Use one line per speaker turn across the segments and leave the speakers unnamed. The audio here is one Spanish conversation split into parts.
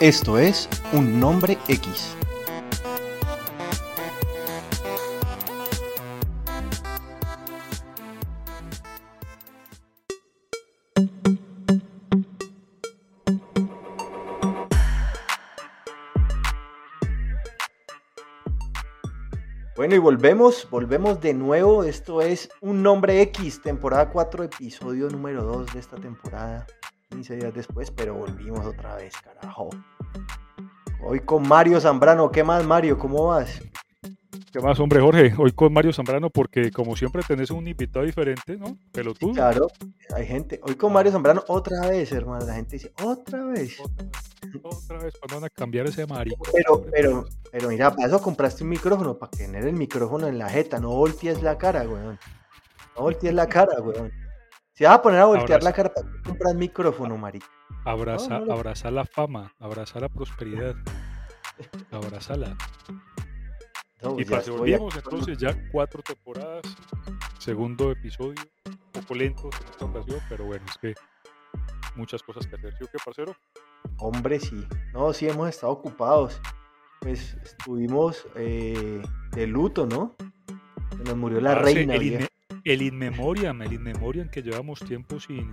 Esto es Un Nombre X. Y volvemos, volvemos de nuevo. Esto es Un Nombre X, temporada 4, episodio número 2 de esta temporada. 15 días después, pero volvimos otra vez, carajo. Hoy con Mario Zambrano. ¿Qué más, Mario? ¿Cómo vas?
¿Qué más, hombre, Jorge? Hoy con Mario Zambrano, porque como siempre tenés un invitado diferente, ¿no? tú.
Claro, hay gente. Hoy con Mario Zambrano, otra vez, hermano. La gente dice, otra vez.
Otra, vez, ¿cuándo van a cambiar ese Mario?
Pero, pero, pero mira, para eso compraste un micrófono, para tener el micrófono en la jeta. No voltees la cara, weón. No voltees la cara, weón. Se va a poner a voltear la cara para comprar micrófono, marica.
Abraza, la fama, abrazar la prosperidad. Abrazala. Y para volvimos entonces ya cuatro temporadas, segundo episodio, un poco lento en esta ocasión, pero bueno, es que muchas cosas que hacer. ¿Sí o qué, parcero?
Hombre, sí. No, sí hemos estado ocupados. Pues estuvimos eh, de luto, ¿no? Se nos murió la reina
el inmemoriam, el inmemoriam que llevamos tiempo sin,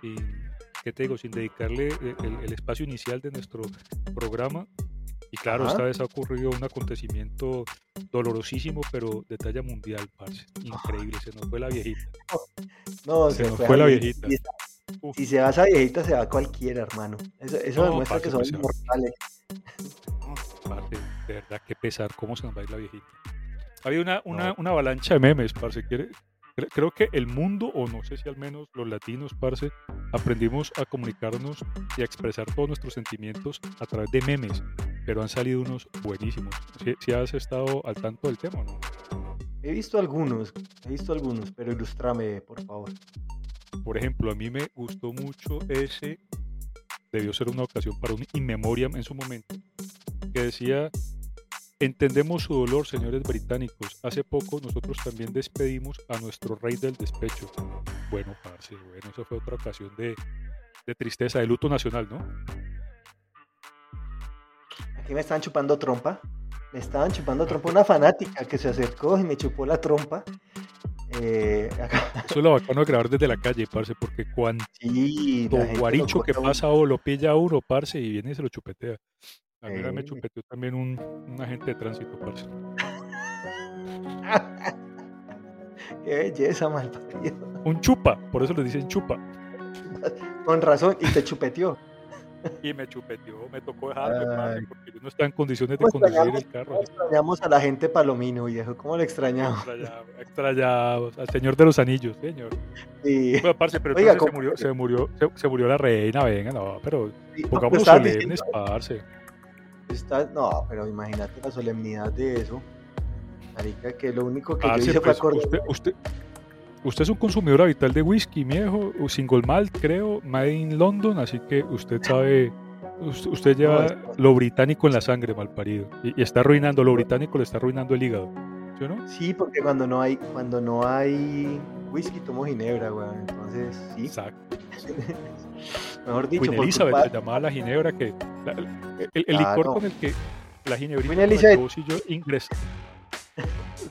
sin ¿qué te digo? Sin dedicarle el, espacio inicial de nuestro programa. Y claro, esta vez ha ocurrido un acontecimiento dolorosísimo, pero de talla mundial, parce. Increíble, se nos fue la viejita.
No, se, nos fue, la viejita. Si se va esa viejita, se va cualquiera, hermano. Eso, eso demuestra que son inmortales.
de verdad, qué pesar, cómo se nos va a ir la viejita. Había una, una, una avalancha de memes, parce. ¿Quiere, Creo que el mundo, o no sé si al menos los latinos, parce, aprendimos a comunicarnos y a expresar todos nuestros sentimientos a través de memes, pero han salido unos buenísimos. Si, has estado al tanto del tema, ¿no?
He visto algunos, he visto algunos, pero ilustrame, por favor.
Por ejemplo, a mí me gustó mucho ese, debió ser una ocasión para un inmemoriam en su momento, que decía Entendemos su dolor, señores británicos. Hace poco nosotros también despedimos a nuestro rey del despecho. Bueno, parce, bueno, eso fue otra ocasión de, tristeza, de luto nacional, ¿no?
Aquí me estaban chupando trompa. Me estaban chupando trompa una fanática que se acercó y me chupó la trompa.
Eh, Eso es lo bacano de grabar desde la calle, parce, porque cuando sí, guaricho que pasa o lo pilla uno, parce, y viene y se lo chupetea. A mí me chupeteó también un, agente de tránsito, parce.
Qué belleza, mal
Un chupa, por eso le dicen chupa.
Con razón, y te chupeteó.
Y me chupeteó, me tocó dejarme, porque yo no estaba en condiciones de conducir el carro.
Extrañamos a la gente palomino, viejo, ¿cómo le extrañamos?
Extrañamos, extrañamos al señor de los anillos, señor. Sí. Bueno, parce, pero Oiga, se murió, se murió, se, murió la reina, venga, no, pero sí, pongámonos solemnes, parce
no, pero imagínate la solemnidad de eso. Marica, que lo único que yo hice fue pues,
usted, usted, usted, es un consumidor habitual de whisky, viejo, single malt, creo, made in London, así que usted sabe, usted lleva lo británico en la sangre, mal parido, y, está arruinando, lo británico le está arruinando el hígado. ¿Sí, no?
sí porque cuando no hay, cuando no hay whisky tomo ginebra, weón, entonces sí. Exacto.
Mejor dicho, Queen Elizabeth se llamaba la ginebra que el, licor con el que la ginebrita con la que vos y yo ingresamos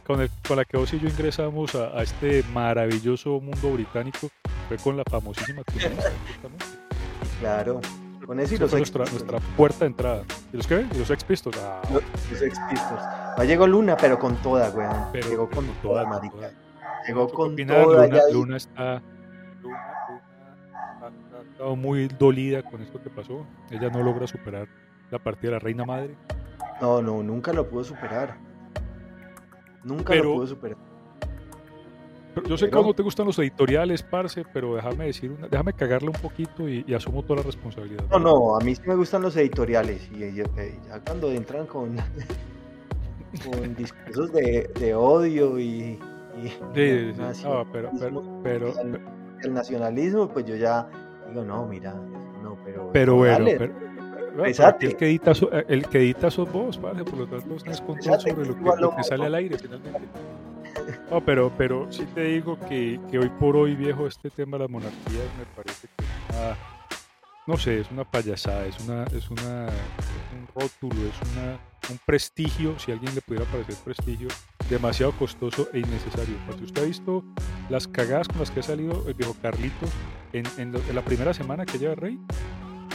con, con, la que vos y yo ingresamos a, este maravilloso mundo británico fue con la famosísima
Claro, con eso y
los nuestra, nuestra, puerta de entrada. ¿Y los qué? ¿Y los Ex Pistols? Ah.
Los, Ex Pistols. No llegó Luna, pero con toda, weón. llegó con, toda, marica. Llegó con toda.
Luna, Luna está muy dolida con esto que pasó. Ella no logra superar la partida de la reina madre.
No, no, nunca lo pudo superar. Nunca lo pudo superar.
yo sé que no te gustan los editoriales, parce, pero déjame decir, una, déjame cagarle un poquito y, asumo toda la responsabilidad.
No, no, a mí sí me gustan los editoriales y ya, cuando entran con, con discursos de, odio y,
sí, pero, pero,
el nacionalismo, pues yo ya digo, no, mira, no, pero.
Pero bueno,
Exacto.
El que, edita, el que edita sos vos, ¿vale? por lo tanto es control sobre lo que, lo que sale al aire finalmente. No, pero, pero sí te digo que, que, hoy por hoy, viejo, este tema de las monarquías me parece que es una, no sé, es una payasada, es una, es una, un rótulo, es una, un prestigio, si a alguien le pudiera parecer prestigio, demasiado costoso e innecesario. Porque usted ha visto las cagadas con las que ha salido el viejo Carlito en, en, la primera semana que lleva Rey.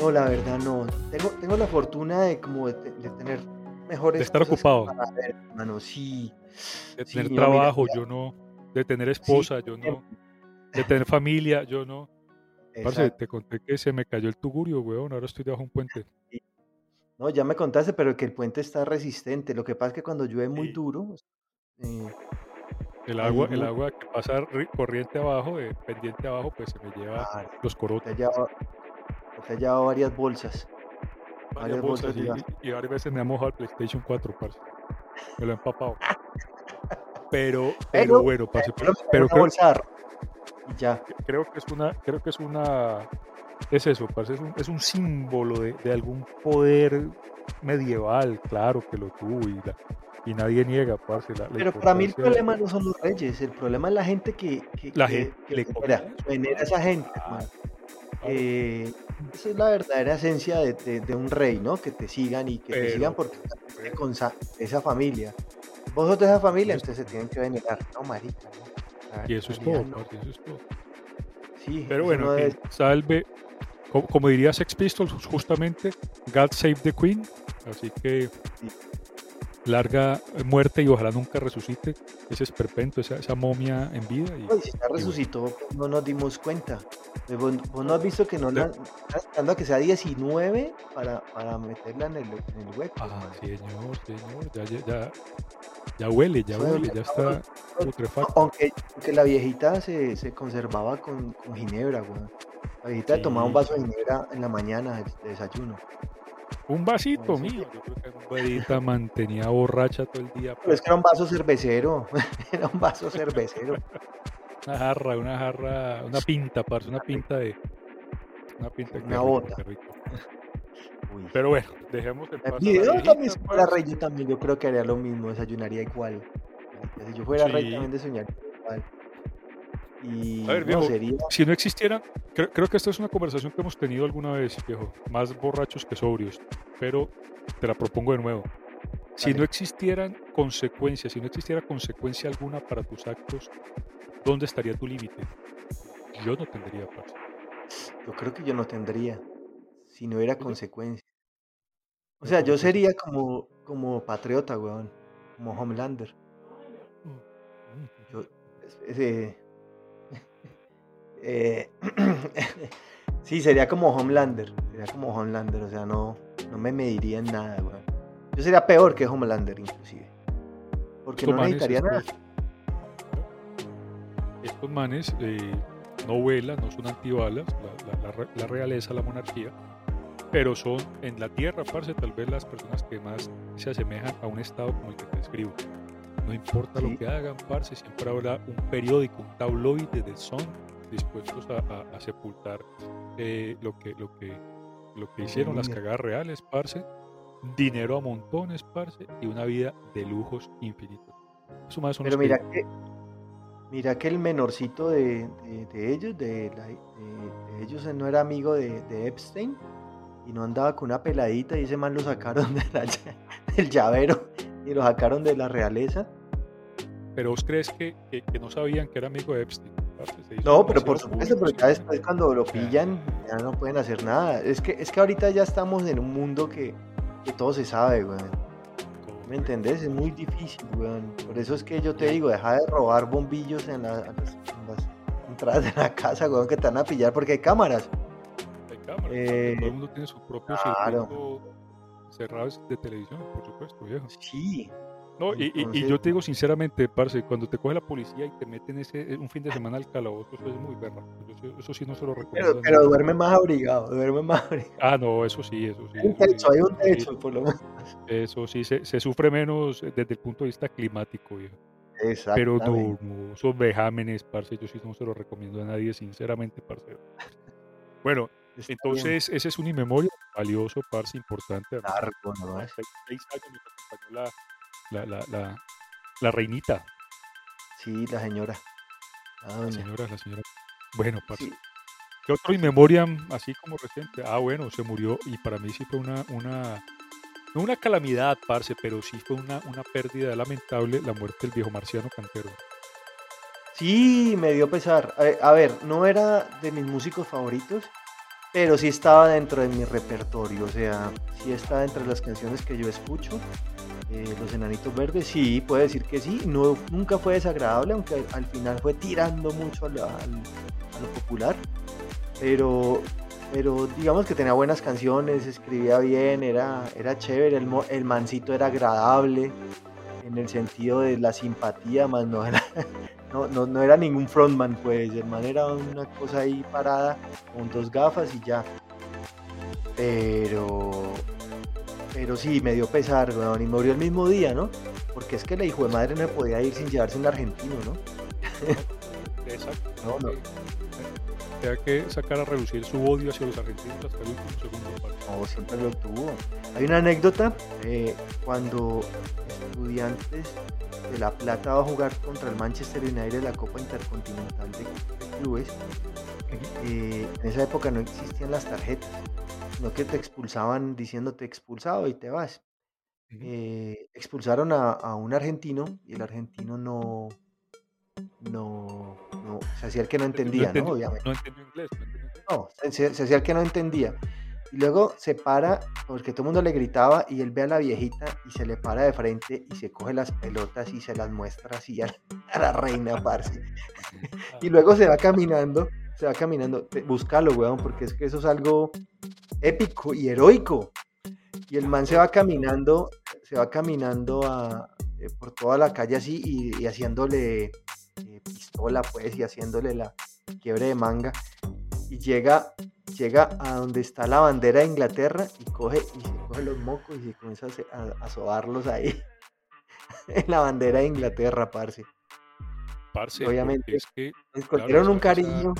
No, la verdad no. Tengo, tengo la fortuna de como de, tener mejores.
De estar ocupado.
hermano, sí.
De tener trabajo, yo no. De tener esposa, yo no. De tener familia, yo no. Parce, te conté que se me cayó el tugurio, weón. Ahora estoy debajo de un puente.
No, ya me contaste, pero que el puente está resistente. Lo que pasa es que cuando llueve muy duro.
Eh, el agua, el agua que pasa corriente abajo, eh, pendiente abajo, pues se me lleva los corotos.
Te ha llevado varias bolsas.
Varias, bolsas, y, varias veces me ha mojado el PlayStation 4, parce. Me lo he empapado. Pero, pero, bueno, parce, pero, pero, creo,
ya.
creo que es una, creo que es una, es eso, parce, es un, es un símbolo de, de, algún poder medieval, claro que lo tuvo y, y nadie niega, parce. La,
pero para mí el problema no son los reyes, el problema es la gente que, que,
la gente,
que, venera, a esa gente, eh, esa es la verdadera esencia de, de, un rey, ¿no? Que te sigan y que te sigan porque con esa familia. Vos sos de esa familia, ustedes se tienen que venerar, no, marica.
Y eso es todo, eso es todo. Sí, Pero bueno, salve, como, diría Sex Pistols, justamente, God Save the Queen. Así que larga muerte y ojalá nunca resucite ese esperpento, esa, esa momia en vida. Y,
si ya resucitó, no nos dimos cuenta. ¿Vos, no has visto que no la están a que sea 19 para, para meterla en el, en el hueco?
Ah, señor, señor, ya, ya, ya, ya huele, ya huele, ya está putrefacto.
Aunque, aunque, la viejita se, se conservaba con, con ginebra, güey. La viejita tomaba un vaso de ginebra en la mañana de desayuno.
Un vasito mío. Yo creo que un viejita mantenía borracha todo el día.
Pero es que era un vaso cervecero. era un vaso cervecero.
una jarra, una jarra, una pinta, parce, una pinta de. Una pinta
Una bota.
Pero bueno, dejemos
el paso. Yo también, si fuera rey, yo también, yo creo que haría lo mismo, desayunaría igual. Si yo fuera rey, también desayunaría igual.
Y a ver, viejo, si no existiera, creo, que esta es una conversación que hemos tenido alguna vez, viejo, más borrachos que sobrios, pero te la propongo de nuevo. Si no existieran consecuencias, si no existiera consecuencia alguna para tus actos, ¿dónde estaría tu límite? Yo no tendría paz.
Yo creo que yo no tendría, si no hubiera consecuencia. O sea, yo sería como, como patriota, weón, como Homelander. Mm, mm, yo, ese, eh, sí, sería como Homelander. Sería como Homelander, o sea, no, no me mediría en nada, Yo sería peor que Homelander, inclusive. Porque no necesitaría nada.
Estos manes eh, no vuelan, no son antibalas, la, realeza, la monarquía, pero son en la tierra, parce, tal vez las personas que más se asemejan a un estado como el que te describo. No importa lo que hagan, parce, siempre habrá un periódico, un tabloide de son dispuestos a, sepultar eh, lo, que, lo, que, lo que hicieron las cagadas reales, parce, dinero a montones, parce, y una vida de lujos infinitos.
Eso más Pero mira que, mira que el menorcito de, de, ellos, de, ellos no era amigo de, Epstein y no andaba con una peladita y ese man lo sacaron de del llavero y lo sacaron de la realeza.
Pero vos crees que, que, que no sabían que era amigo de Epstein?
No, pero por supuesto, porque ya después cuando lo pillan ya no pueden hacer nada. Es que, es que ahorita ya estamos en un mundo que, que todo se sabe, güey. ¿Me entendés? Es muy difícil, güey. Por eso es que yo te digo, deja de robar bombillos en, las, entradas de la casa, güey, que te van a pillar porque hay cámaras.
Hay cámaras. Eh, todo el mundo tiene su propio claro. cerrado de televisión, por supuesto, viejo.
Sí,
no, y, y, yo te digo sinceramente, parce, cuando te coge la policía y te meten ese, eh, un fin de semana al calabozo, eso es muy berra. Eso, sí no se lo recomiendo.
Pero, duerme más abrigado, duerme más abrigado.
Ah, no, eso sí, eso sí.
Hay un techo, hay un techo, por lo menos.
Eso sí, se, se, sufre menos desde el punto de vista climático, viejo. Pero no, esos vejámenes, parce, yo sí no se lo recomiendo a nadie, sinceramente, parce. Bueno,
Está bien.
Entonces, ese es un inmemoria valioso, parce, importante.
Largo, ¿no?
36 años nos acompañó la, la, la, la, la reinita,
Sí, la señora. La
señora, la señora. Bueno, parce.
Sí,
¿Qué otro inmemoriam así como reciente? Ah, bueno, se murió y para mí sí fue una, una no una calamidad, parce, pero sí fue una, una pérdida lamentable la muerte del viejo marciano cantero.
Sí, me dio pesar. A, a ver, no era de mis músicos favoritos, pero sí estaba dentro de mi repertorio. O sea, sí está entre las canciones que yo escucho. Eh, Los Enanitos Verdes, sí, puedo decir que sí. No, nunca fue desagradable, aunque al, al final fue tirando mucho a, lo popular. Pero, pero digamos que tenía buenas canciones, escribía bien, era, era chévere. El, el mancito era agradable en el sentido de la simpatía, más no era no, no, no era ningún frontman, pues el man era una cosa ahí parada con dos gafas y ya. Pero, pero sí, me dio pesar, weón, y murió el mismo día, ¿no? Porque es que la hijo de madre no podía ir sin llevarse un argentino, ¿no?
Exacto.
No, no.
Tenía que sacar a reducir su odio hacia los argentinos hasta el último segundo.
No, siempre lo tuvo. Hay una anécdota eh, cuando Estudiantes de La Plata va a jugar contra el Manchester United la Copa Intercontinental de, de Clubes. eh, en esa época no existían las tarjetas, sino que te expulsaban diciéndote expulsado y te vas. Eh, expulsaron a, a un argentino y el argentino no, no, no, se hacía el que no entendía, ¿no? Obviamente.
no entendió inglés. no.
No, se, se- hacía el que no entendía. Y luego se para, porque todo el mundo le gritaba, y él ve a la viejita y se le para de frente y se coge las pelotas y se las muestra así a, la reina, parce. Y luego se va caminando, se va caminando. Búscalo, weón, porque es que eso es algo épico y heroico. Y el man se va caminando, se va caminando a- eh, por toda la calle así y, haciéndole eh, pistola, pues, y haciéndole la quiebre de manga. Y llega, llega a donde está la bandera de Inglaterra y coge, y se coge los mocos y se comienza a, a, a sobarlos ahí. en la bandera de Inglaterra, parce.
Parce,
obviamente,
es que
Les cogieron un cariño.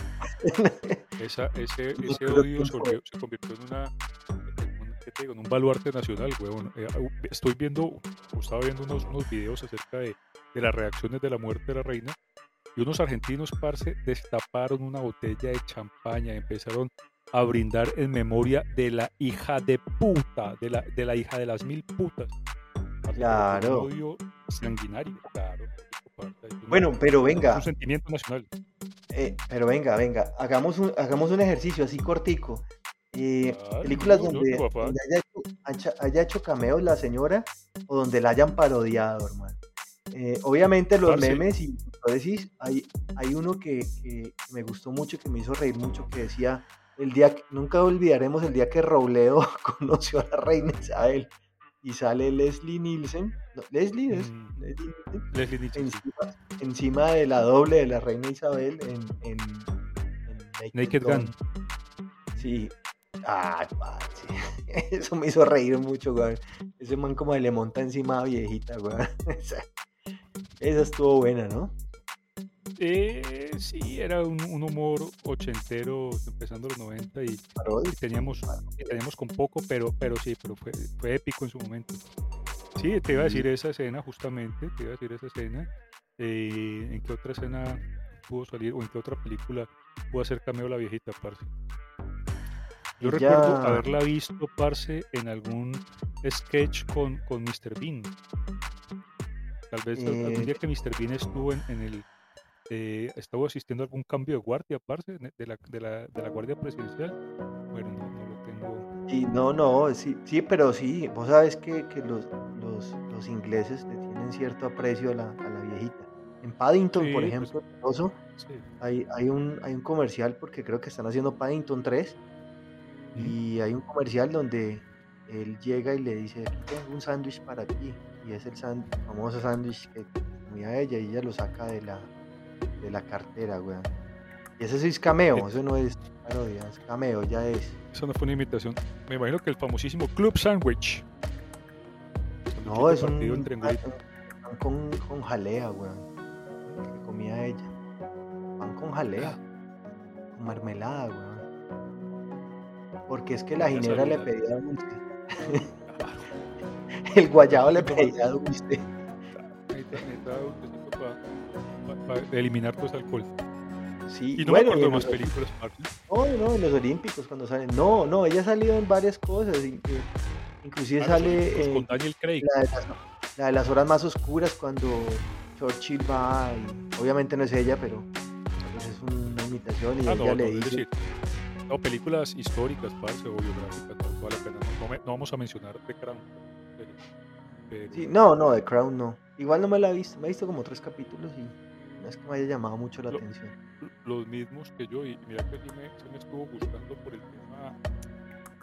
esa, ese, ese odio se, convirtió en una en un, ¿qué te digo? en un baluarte nacional, huevón. Eh, au- estoy viendo, estaba viendo unos, unos videos acerca de, de las reacciones de la muerte de la reina y unos argentinos, parce, destaparon una botella de champaña empezaron a brindar en memoria de la hija de puta, de la, de la hija de las mil putas.
Claro.
Un odio sanguinario, claro.
Bueno, pero venga,
un sentimiento nacional.
eh, pero venga, venga, hagamos un, hagamos un ejercicio así cortico. Eh,
Claro,
películas donde, haya, hecho, haya- hecho cameos la señora o donde la hayan parodiado, hermano. Eh, obviamente los memes y lo decís, hay, hay uno que, que me gustó mucho, que me hizo reír mucho, que decía, el día que- nunca olvidaremos el día que Robledo conoció a la reina Isabel y sale Leslie Nielsen, no, Leslie es,
Mm.
Leslie Nielsen,
Leslie Nielsen, sí.
encima, encima de la doble de la reina Isabel en, en, en
Naked Gun.
Sí. Ay, parce. Eso me hizo reír mucho, güey. Ese man como le monta encima a viejita, güey. Esa, esa estuvo buena, ¿no?
Eh, sí, era un, un humor ochentero, empezando los 90 y, teníamos, y teníamos con poco, pero, pero sí, pero fue, fue épico en su momento. Sí, te iba a decir esa escena justamente, te iba a decir esa escena. eh, ¿En qué otra escena pudo salir o en qué otra película pudo hacer cameo la viejita, parce? Yo recuerdo haberla visto, parce, en algún sketch con, con Mr. Bean. Tal vez algún
Eh,
día que Mr. Bean estuvo en, en el... eh, estuvo asistiendo a algún cambio de guardia, parce, de la, de la, de la guardia presidencial. Bueno, no, no lo tengo...
Sí, no, no, sí, sí, pero sí, vos sabes que, que los, los, los ingleses le tienen cierto aprecio a la, a la viejita. En Paddington, por
Sí, pues-
ejemplo, oso,
Sí.
hay, hay, un, hay un comercial porque creo que están haciendo Paddington 3
Ujú.
y hay un comercial donde él llega y le dice, "Aquí tengo un sándwich para ti y es el famoso sándwich que comía ella y ella lo saca de la, de la cartera, weón. Y ese sí es cameo, eso no es parodia, es cameo, ya es.
Eso no fue una imitación. Me imagino que el famosísimo Club Sandwich.
No, es un pan con, con jalea, weón, que comía ella. Pan con jalea, con mermelada, weón. Porque es que la ginebra le pedía dulce. El guayabo le pedía dulce.
necesita- necesita dulcecito para eliminar ese alcohol.
Sí,
Y no
bueno,
me acuerdo más
los-
películas.
No, no, en los Olímpicos cuando salen. No, no, ella ha salido en varias cosas. eh, Inclusive
Ah, los
sale eh,
con Daniel Craig.
la, de las, la de las horas más oscuras cuando Churchill va y obviamente no es ella, pero pues es una imitación y
Ah,
ella
no, no,
le
es
dice.
decir, no, películas históricas, parce, o biográficas, no vale la pena. No, me- no vamos a mencionar The Crown. Pero, pero-
Sí, no, no, The Crown no. Igual no me la he visto, me he visto como tres capítulos y no es que me haya llamado mucho la
Lo-
atención.
los mismos que yo, y mira que sí me, sí me estuvo gustando por el tema,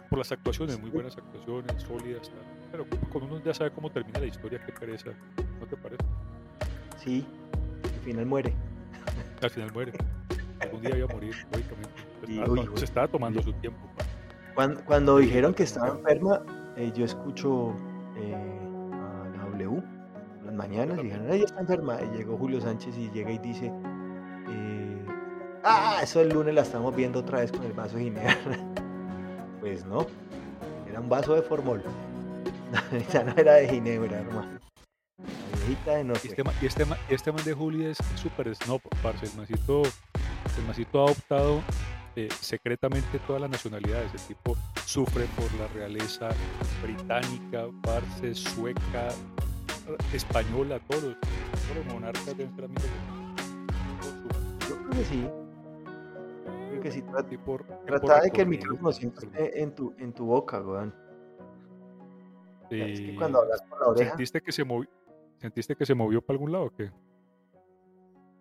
por las actuaciones, muy buenas actuaciones, sólidas, tal. pero cuando uno ya sabe cómo termina la historia, qué pereza, ¿no te parece?
Sí, al final muere.
Al final muere. Algún día iba a morir, lógicamente. Se
Sí,
estaba,
uy,
to-
uy.
se estaba tomando su tiempo. pa.
Cuando, cuando dijeron que
sí,
estaba enferma, eh, yo escucho eh, a la W mañanas y dijeron, ella está enferma. Y llegó Julio Sánchez y llega y dice, eh, ah, eso el lunes la estamos viendo otra vez con el vaso de ginebra. Pues no, era un vaso de formol. ya no era de ginebra, hermano. De no
Y
sé.
este, y este, y este man de Juli es súper snob, parce. El mancito, el mancito ha adoptado eh, secretamente todas las nacionalidades. El tipo sufre por la realeza británica, parce, sueca, española, todos todos los monarcas deben ser amigos de.
Yo creo que sí. Creo que sí. Trata, de que el micrófono siempre esté en tu, en tu boca, weón. Es que
y-
cuando hablas por la oreja,
¿Sentiste que se movió? ¿Sentiste que se movió para algún lado o qué?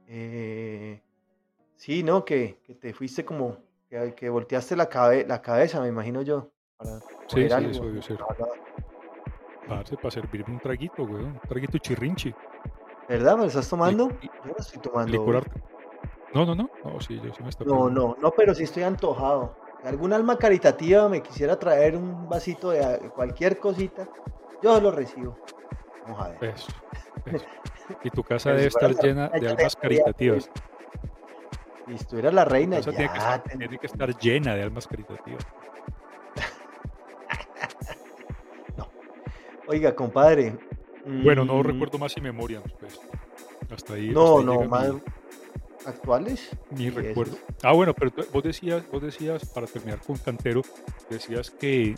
Eh, sí, ¿no? Que, que te fuiste como, que, que volteaste la, cabe- la cabeza, me imagino yo, para
Sí, sí,
algo.
eso debió ser. Parce, para servirme un traguito. Un traguito chirrinchi.
¿Verdad? ¿Me lo estás tomando? Yo no estoy tomando.
No, no, no. No, sí, yo sí me está
No, no, no, pero sí estoy antojado. Algún alma caritativa me quisiera traer un vasito de cualquier cosita, yo lo recibo. Vamos a ver.
Eso, eso. Y tu casa debe estar
la
llena de almas caritativas.
Si estuviera la
Tu
reina,
casa tiene que,
ya.
estar, tiene que estar llena de almas caritativas.
Oiga, compadre.
Bueno, no
mm,
recuerdo más si memoria, pues. Hasta ahí.
No,
hasta ahí
no, más
mi-
actuales. Eso
recuerdo. Ah, bueno, pero vos decías, vos decías, para terminar con Cantero, decías que,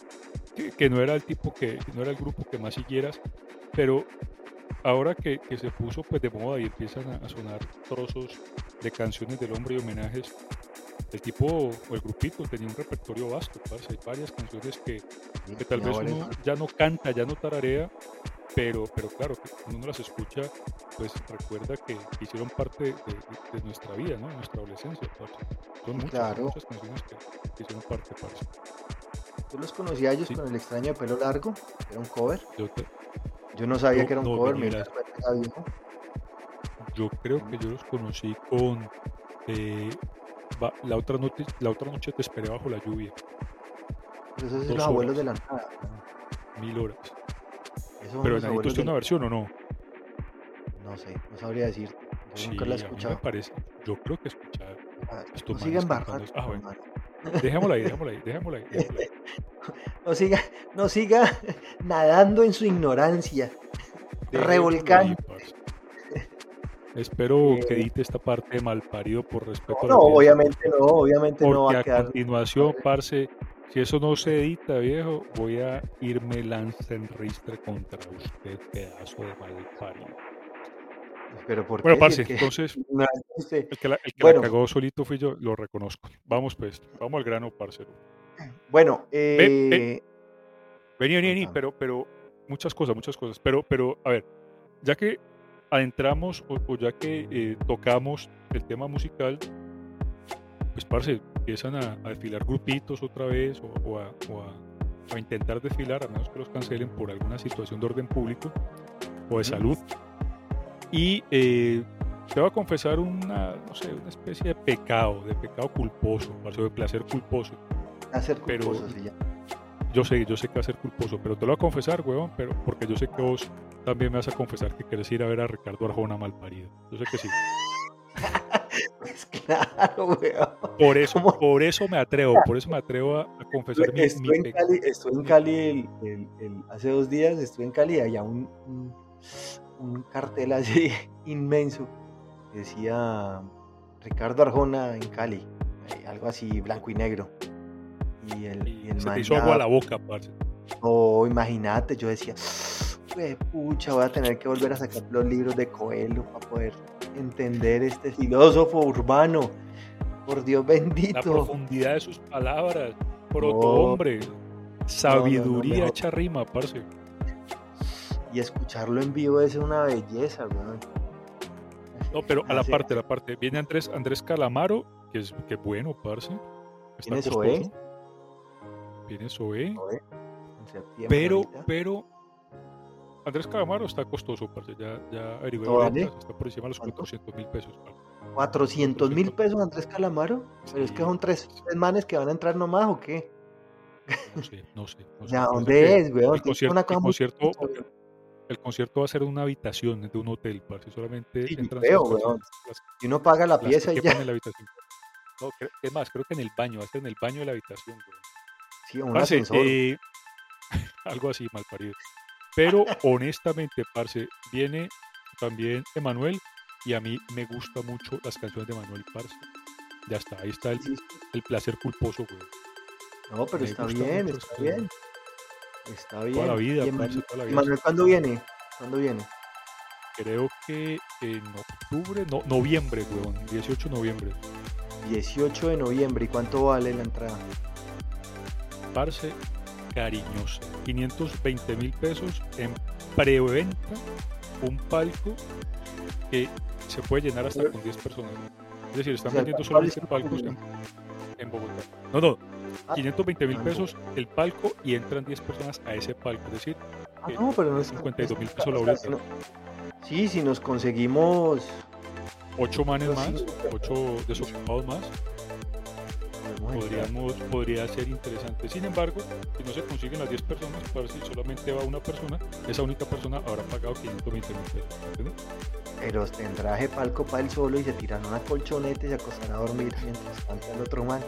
que, que no era el tipo que, que no era el grupo que más siguieras, pero ahora que, que se puso pues de moda y empiezan a, a sonar trozos de canciones del hombre y homenajes, el tipo o el grupito tenía un repertorio vasto, parce. hay varias canciones que, que tal vez uno ya no canta, ya no tararea, pero, pero claro, que cuando uno las escucha, pues recuerda que hicieron parte de, de- de nuestra vida, ¿no? De nuestra adolescencia, parce. Son muchas,
Claro.
muchas canciones que, que hicieron parte, parce.
Yo los conocí a ellos
Sí.
con el extraño de pelo largo, era un cover.
Yo, te-
Yo no sabía que era un
no,
cover, viejo.
yo creo que yo los conocí con eh, va- la, otra noche, la otra noche te esperé bajo la lluvia,
son
Dos
los abuelos
horas.
de la nada.
mil horas.
Son
Pero
abuelos
tiene
de
una versión o no?
No sé, no sabría decir. Yo
Sí,
nunca la he
a mí me
escuchado.
parece. Yo creo que escuchaba.
Ah,
estos
No siga
manes
embarrando.
cantando. Ah, bueno. Dejémosla ahí, dejémosla ahí, dejémosla ahí. dejémosla ahí.
No siga, no siga nadando en su ignorancia. Revolcando.
Parce. Espero que
Eh,
edite esta parte mal parido por respeto a
No,
la audiencia,
obviamente no, obviamente no
Porque
va
a
a quedar.
continuación, parce, si eso no se edita, viejo, voy a irme en ristre contra usted, pedazo de mal parido.
Pero ¿por
Bueno,
qué?
parce,
Si el que-
entonces,
no, este,
el que, la, el que
Bueno.
la cagó solito fui yo, lo reconozco. Vamos pues, vamos al grano, parcero.
Bueno, eh,
Vení, vení, vení,
Contame.
pero, pero muchas cosas, muchas cosas. Pero, pero, a ver, ya que adentramos o, o ya que eh, tocamos el tema musical, pues, parce, empiezan a, a desfilar grupitos otra vez o, o a, o a- a intentar desfilar, a menos que los cancelen por alguna situación de orden público o de salud. Y eh, te voy a confesar una, no sé, una especie de pecado, de pecado culposo, parce, de placer culposo.
hacer
pero-
culposo se llama.
Yo sé, yo sé que va a ser culposo, pero te lo voy a confesar, huevón, pero porque yo sé que vos también me vas a confesar que querés ir a ver a Ricardo Arjona mal parido. Yo sé que sí.
Pues claro, weón.
Por eso, por eso me atrevo, por eso me atrevo a, confesar mi,
estuve, en Cali, estuve en Cali el, hace dos días, estuve en Cali, allá un, un, cartel así inmenso decía Ricardo Arjona en Cali, eh, algo así blanco y negro.
Y el, y el se te hizo agua a la boca, parce.
Oh, imagínate, yo decía, pucha, voy a tener que volver a sacar los libros de Coelho para poder entender este filósofo urbano. Por Dios bendito. La
profundidad de sus palabras, protohombre, sabiduría hecha rima, parce.
Y escucharlo en vivo es una belleza,
No, pero a la parte, a la parte. Viene Andrés, Andrés Calamaro, que es que bueno, parce.
Viene Zoé.
Viene Zoé. Pero, pero Andrés Calamaro está costoso, parce. Ya, ya está por encima de los 400 mil pesos.
400 mil pesos Andrés Calamaro. Pero es que son tres, manes que van a entrar nomás o qué?
No sé, no sé.
ya, ¿dónde es, weón?
El concierto, el concierto, va a ser una habitación de un hotel, parce. Solamente
sí, veo, weón. y uno paga la pieza y ya.
En la habitación. No, es más, creo que en el baño, va a ser en el baño de la habitación, weón.
Sí, un ascensor. Eh,
algo así, mal parido. Pero honestamente, parce, viene también Emanuel y a mí me gustan mucho las canciones de Emanuel, parce. Ya está, ahí está el, placer culposo, güey.
No, pero está bien, está bien. Está bien. Toda
la vida, parce, toda la vida.
Emanuel, ¿cuándo viene? ¿Cuándo viene?
Creo que en octubre, no, noviembre, weón, 18 de noviembre.
18 de noviembre, ¿y cuánto vale la entrada?
Parce, cariñosa. 520 mil pesos en preventa, un palco que se puede llenar hasta con 10 personas. Es decir, están vendiendo solamente palcos en, en, Bogotá. No, no, 520 mil pesos el palco y entran 10 personas a ese palco. Es decir,
ah, no, pero no
52 mil pesos la boleta.
Sí, si nos conseguimos
8 manes más, 8 desocupados más, podríamos, podría ser interesante. Sin embargo, si no se consiguen las 10 personas, para si solamente va una persona, esa única persona habrá pagado 520 mil pesos.
Pero tendrá ese palco para él solo y se tiran una colchoneta y se acostará a dormir mientras canta el otro man.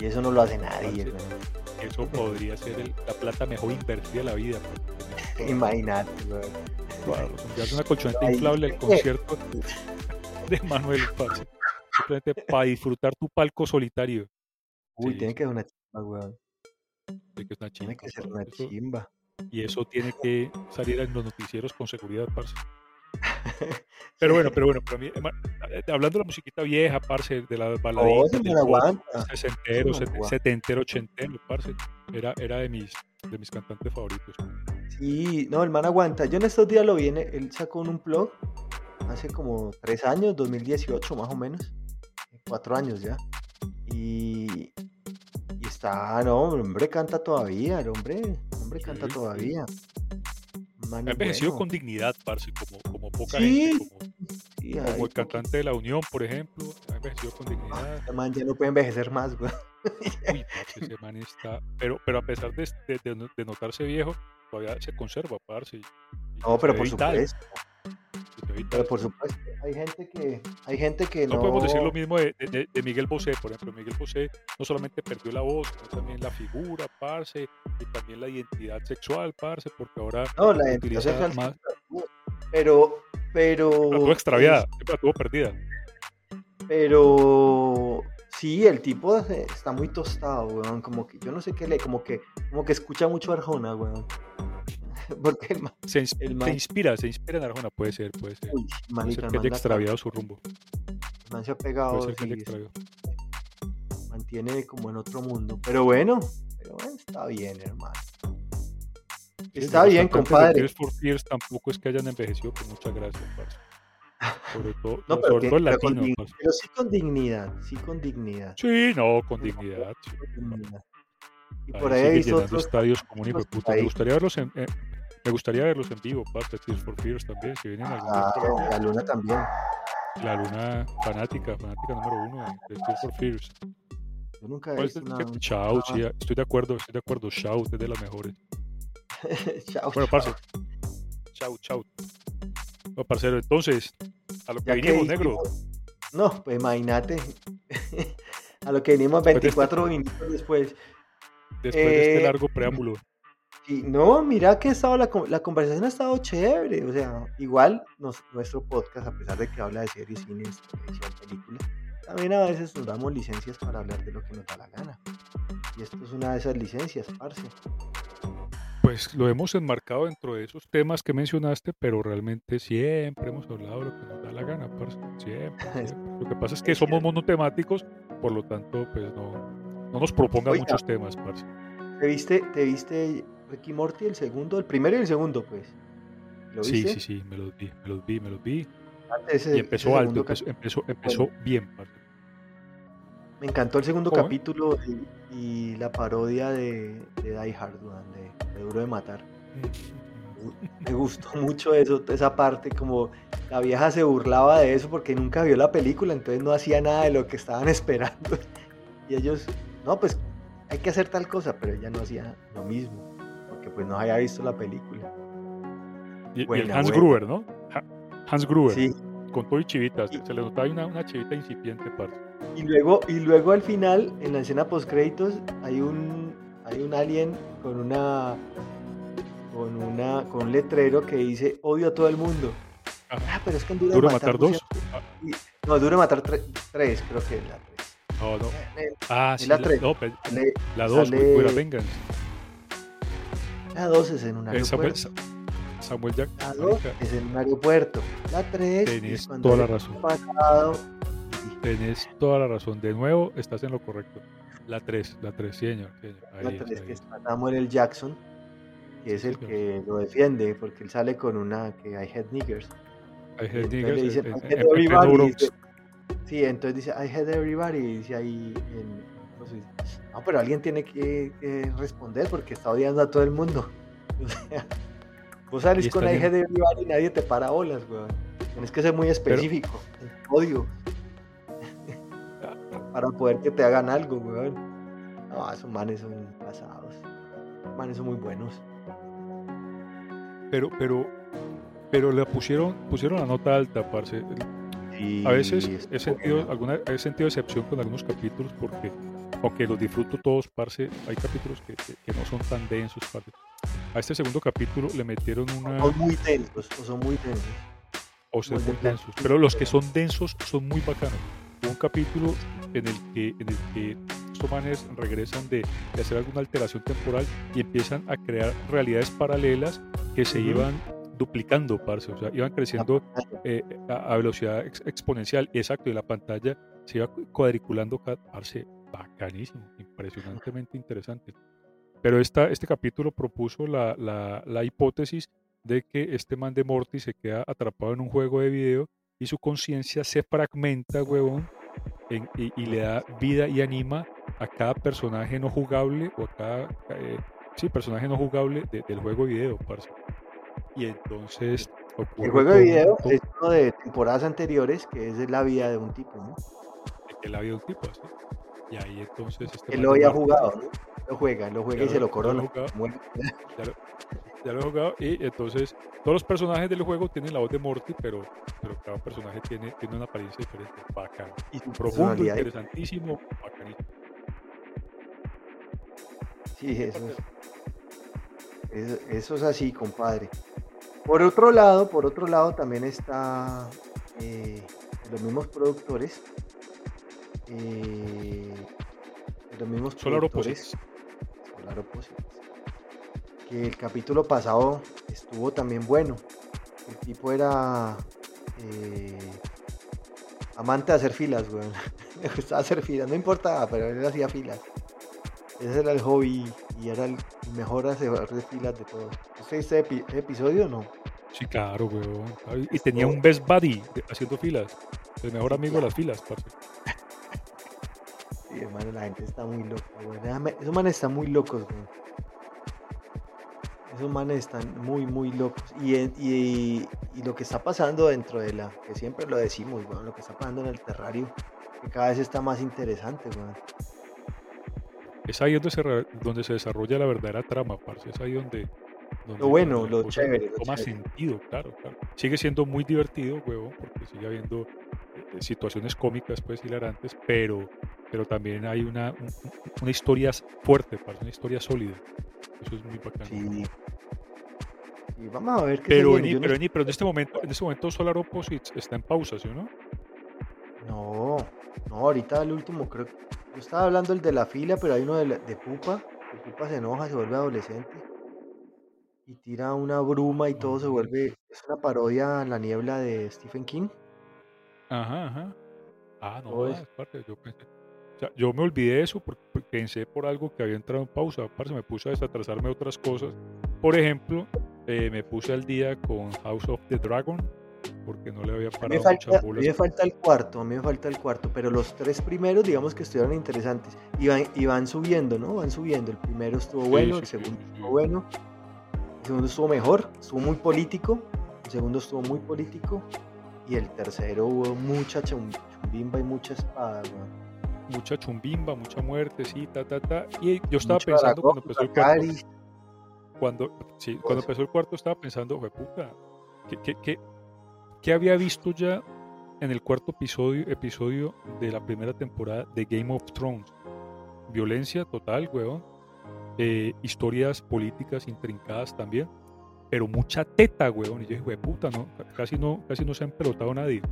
Y eso no lo hace nadie.
Eso podría ser la plata mejor invertida de la vida.
Imagínate,
Claro, una colchoneta inflable al concierto de Manuel Paz. Simplemente para disfrutar tu palco solitario.
Uy, tiene que ser una chimba, weón.
Tiene que,
tiene que ser una chimba.
Y eso tiene que salir en los noticieros con seguridad, parce. Pero bueno, pero bueno, pero mí, eh, hablando de la musiquita vieja, parce, de la baladita,
oh,
sesentero, setentero, ochentero, parce, era, era de mis, de mis cantantes favoritos.
Sí, no, el man aguanta. Yo en estos días lo vi, él sacó un blog hace como tres años, 2018 más o menos, cuatro años ya. Y, está, no, el hombre canta todavía, el hombre, el hombre canta todavía.
ha envejecido con dignidad, parce, como, como poca gente, como, el cantante de la Unión, por ejemplo, ha envejecido con dignidad.
Ah, man ya no puede envejecer más, güey.
Uy, ese man está, pero, pero a pesar de, de, notarse viejo, todavía se conserva, parce.
no, pero por supuesto. Pero por supuesto, hay gente que, hay gente que no,
no podemos decir lo mismo de, de, Miguel Bosé, por ejemplo. Miguel Bosé no solamente perdió la voz, sino también la figura, parce, y también la identidad sexual, parce, porque ahora
no, la identidad sexual más. Pero, pero.
La tuvo extraviada, la tuvo perdida.
Pero sí, el tipo está muy tostado, weón. Como que yo no sé qué le, como que, como que escucha mucho Arjona, weón. Porque
se, inspira, se inspira en Arjona, puede ser, puede ser. Uy, puede ser que haya extraviado su rumbo.
man se ha pegado. mantiene como en otro mundo. Pero bueno, pero bueno, está bien, hermano. Está bien, compadre.
Tears for Fears tampoco es que hayan envejecido con mucha gracia, Sobre todo, no, pero sobre todo el latino.
pero sí con dignidad, sí con dignidad.
Sí, no, con dignidad. Con dignidad. Y por ahí, hay otros estadios como Me gustaría verlos en, me gustaría verlos en vivo, parte Tears for Fears también, si vienen algún
ah, La Luna también.
La Luna fanática, fanática número uno de Tears for Fears.
Yo nunca he visto
una, Shout, sí, estoy de acuerdo, estoy de acuerdo. Shout es de las mejores.
Shout.
Bueno, parce. Shout, shout. No, parcero, entonces, a lo que vinimos, negro.
No, pues imagínate. a lo que venimos 24
Pues
minutos después.
Después de este
Eh,
largo preámbulo.
Y no, mira que ha estado la, la conversación ha estado chévere. O sea, igual nos- nuestro podcast, a pesar de que habla de series, cines, televisión, películas, también a veces nos damos licencias para hablar de lo que nos da la gana. Y esto es una de esas licencias, parce.
Pues lo hemos enmarcado dentro de esos temas que mencionaste, pero realmente siempre hemos hablado de lo que nos da la gana, parce. Siempre, siempre. Lo que pasa es que somos monotemáticos, por lo tanto, pues no, no nos propongan
Oiga.
muchos temas, parce.
¿Te viste, ¿Te viste Ricky Morty el segundo? El primero y el segundo, pues. ¿Lo
Sí,
viste?
sí, sí, me los vi, me los vi, me los vi.
Ese-
Y empezó alto, empezó, empezó, empezó bien, parce.
Me encantó el segundo
¿Cómo?
capítulo y, y la parodia de, de Die Hard, de, de Duro de Matar. Me gustó mucho eso, esa parte, como la vieja se burlaba de eso porque nunca vio la película, entonces no hacía nada de lo que estaban esperando. Y ellos, no, pues hay que hacer tal cosa, pero ella no hacía lo mismo, porque pues no había visto la película.
Y, y el Hans
buena.
Gruber, ¿no? Ha- Hans Gruber,
Sí,
con todo y chivitas.
Y-
Se le notaba una, una chivita incipiente, parce.
y luego, y luego al final, en la escena post créditos, hay un, hay un alien con una, con una, con un letrero que dice odio a todo el mundo.
Ajá.
Ah, pero es que en de
de matar
no
dos.
siempre- No, Duro de Matar 3, creo que es la 3.
No, no. Ah, sí,
la
la,
tres.
no, la 2,
sale-
fuera Vengeance.
La 2 es en un aeropuerto.
Samuel Jack.
La 2
marica,
es en un aeropuerto. La 3
Tenés
es cuando
toda la razón.
pasado.
Tenés toda la razón. De nuevo, estás en lo correcto. La 3, la 3, señor. señor.
La
Ahí,
3
está
que
bien.
está Samuel L. Jackson, que es
Sí,
el
señor.
que lo defiende, porque él sale con una que I hate niggers.
I
entonces
niggers
le dice,
en-
"I
en-
hate
en
everybody",
Bronx.
dice- Sí, entonces dice, I hate everybody, y dice ahí en... no sé, No, pero alguien tiene que, responder porque está odiando a todo el mundo. O sea, vos sales
Y
con I
bien.
hate everybody y nadie te para bolas, weón. Tienes que ser muy específico. Odio. para poder que te hagan algo, weón. No, esos manes son pasados. Esos manes son muy buenos.
Pero, pero, pero le pusieron, pusieron la nota alta, parce. A veces
es
he sentido, alguna, he sentido decepción con algunos capítulos porque, aunque los disfruto todos, parce, hay capítulos que, que- que no son tan densos, parce. A este segundo capítulo le metieron una...
son muy densos, o son muy densos.
o ser
muy
muy
de
densos. Pero los que son densos son muy bacanos. Hubo un capítulo en el que, en el que estos manes regresan de, de hacer alguna alteración temporal y empiezan a crear realidades paralelas que se
Ujú.
iban duplicando, parce. O sea, iban creciendo eh, a, a velocidad ex- exponencial. Exacto, y la pantalla se iba cu- cuadriculando, parce, bacanísimo, impresionantemente interesante. Pero esta, este capítulo propuso la, la, la hipótesis de que este man de Morty se queda atrapado en un juego de video y su conciencia se fragmenta, huevón, en- y, y le da vida y anima a cada personaje no jugable o a cada eh, sí, personaje no jugable de- del juego de video, parce. Y entonces ocurre
El juego de video es uno de temporadas anteriores que es la vida de un tipo, ¿no?
que la vida de un tipo así. Y ahí entonces este man
lo había jugado, ¿no? Lo juega, lo juega
Ya
y se
lo-
lo
lo
corona.
he jugado. Ya lo, ya lo he jugado y entonces todos los personajes del juego tienen la voz de Morty, pero, pero cada personaje tiene, tiene una apariencia diferente. Bacán.
Y
Profundo, interesantísimo, bacanísimo.
Sí, eso es, eso, eso es así, compadre. Por otro lado, por otro lado también está eh, los mismos productores. Eh, los mismos
Solar
productores. Solar Opposites. Que el capítulo pasado estuvo también bueno. El tipo era eh, amante de hacer filas, weón. Le gustaba hacer filas, no importaba, pero él hacía filas. Ese era el hobby y era el mejor hacedor de filas de todos. ¿Usted ese epi- episodio o no?
Sí, claro, weón. Ay, Y tenía un best buddy haciendo filas. El mejor amigo de las filas, parce.
Hermano, la gente está muy loca. Déjame- Esos manes están muy locos, weón. Esos manes están muy, muy locos. Y, y, y lo que está pasando dentro de la, que siempre lo decimos, weón, lo que está pasando en el terrario, que cada vez está más interesante, weón.
Es ahí donde se, donde se desarrolla la verdadera trama, parce. Es ahí donde. donde
Lo bueno, lo chévere,
Toma
chévere.
sentido, claro, claro. Sigue siendo muy divertido, huevón, porque sigue habiendo situaciones cómicas, pues, hilarantes, pero, pero también hay una, una historia fuerte, una historia sólida. Eso es muy bacano.
Sí. vamos a ver qué
pero, pero, pero, en este momento, en este momento Solar Opposites está en pausa, ¿sí o no?
No, no, ahorita el último creo yo estaba hablando el de la fila, pero hay uno de, de Pupa, el Pupa se enoja, se vuelve adolescente y tira una bruma y todo se vuelve, es una parodia en la niebla de Stephen King.
Ajá, ajá. Ah, no, es parte, yo pensé. Yo me olvidé de eso porque pensé por algo que había entrado en pausa. Aparte, me puse a desatrasarme otras cosas. Por ejemplo, eh, me puse al día con House of the Dragon porque no le había parado
me falta, A mí me falta el cuarto, a mí me falta el cuarto, pero los tres primeros, digamos que estuvieron interesantes. Y van, y van subiendo, ¿no? Van subiendo. El primero estuvo bueno, el segundo estuvo bueno, el segundo estuvo mejor, estuvo muy político. El segundo estuvo muy político. Y el tercero hubo mucha chumbimba y mucha espada,
Mucha chumbimba, mucha muerte, sí, ta, ta, ta. Y yo estaba pensando cuando empezó el cuarto. Cuando, sí, cuando empezó el cuarto estaba pensando, puta, ¿qué, qué, qué, había visto ya en el cuarto episodio, episodio de la primera temporada de Game of Thrones? Violencia total, weón eh, historias políticas intrincadas también, pero mucha teta, weón. Y yo dije, puta, no, casi no, casi no se han pelotado nadie.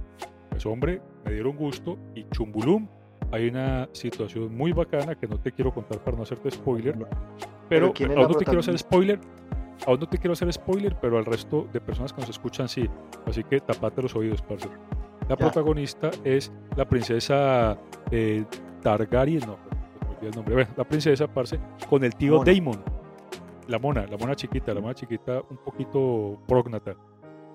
Pues hombre, me dieron gusto y chumbulum. Hay una situación muy bacana que no te quiero contar para no hacerte spoiler, pero, aún no te quiero hacer spoiler, aún no te quiero hacer spoiler, pero al resto de personas que nos escuchan sí. Así que tapate los oídos, parce. La protagonista es la princesa eh, Targaryen, no, el nombre, la princesa, parce, con el tío Damon, la mona, la mona chiquita, la mona chiquita un poquito prógnata,